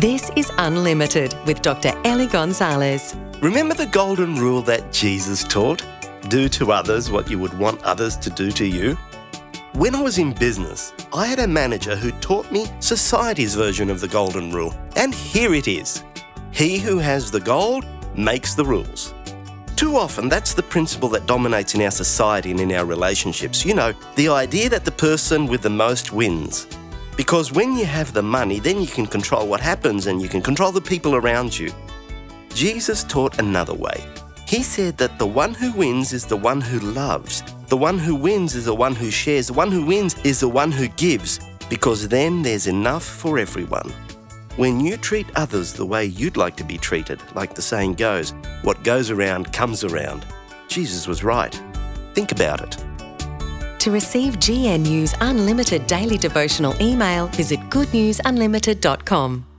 This is Unlimited with Dr. Ellie Gonzalez. Remember the golden rule that Jesus taught? Do to others what you would want others to do to you? When I was in business, I had a manager who taught me society's version of the golden rule. And here it is He who has the gold makes the rules. Too often, that's the principle that dominates in our society and in our relationships. You know, the idea that the person with the most wins. Because when you have the money, then you can control what happens and you can control the people around you. Jesus taught another way. He said that the one who wins is the one who loves. The one who wins is the one who shares. The one who wins is the one who gives, because then there's enough for everyone. When you treat others the way you'd like to be treated, like the saying goes, what goes around comes around. Jesus was right. Think about it. To receive GNU's unlimited daily devotional email, visit goodnewsunlimited.com.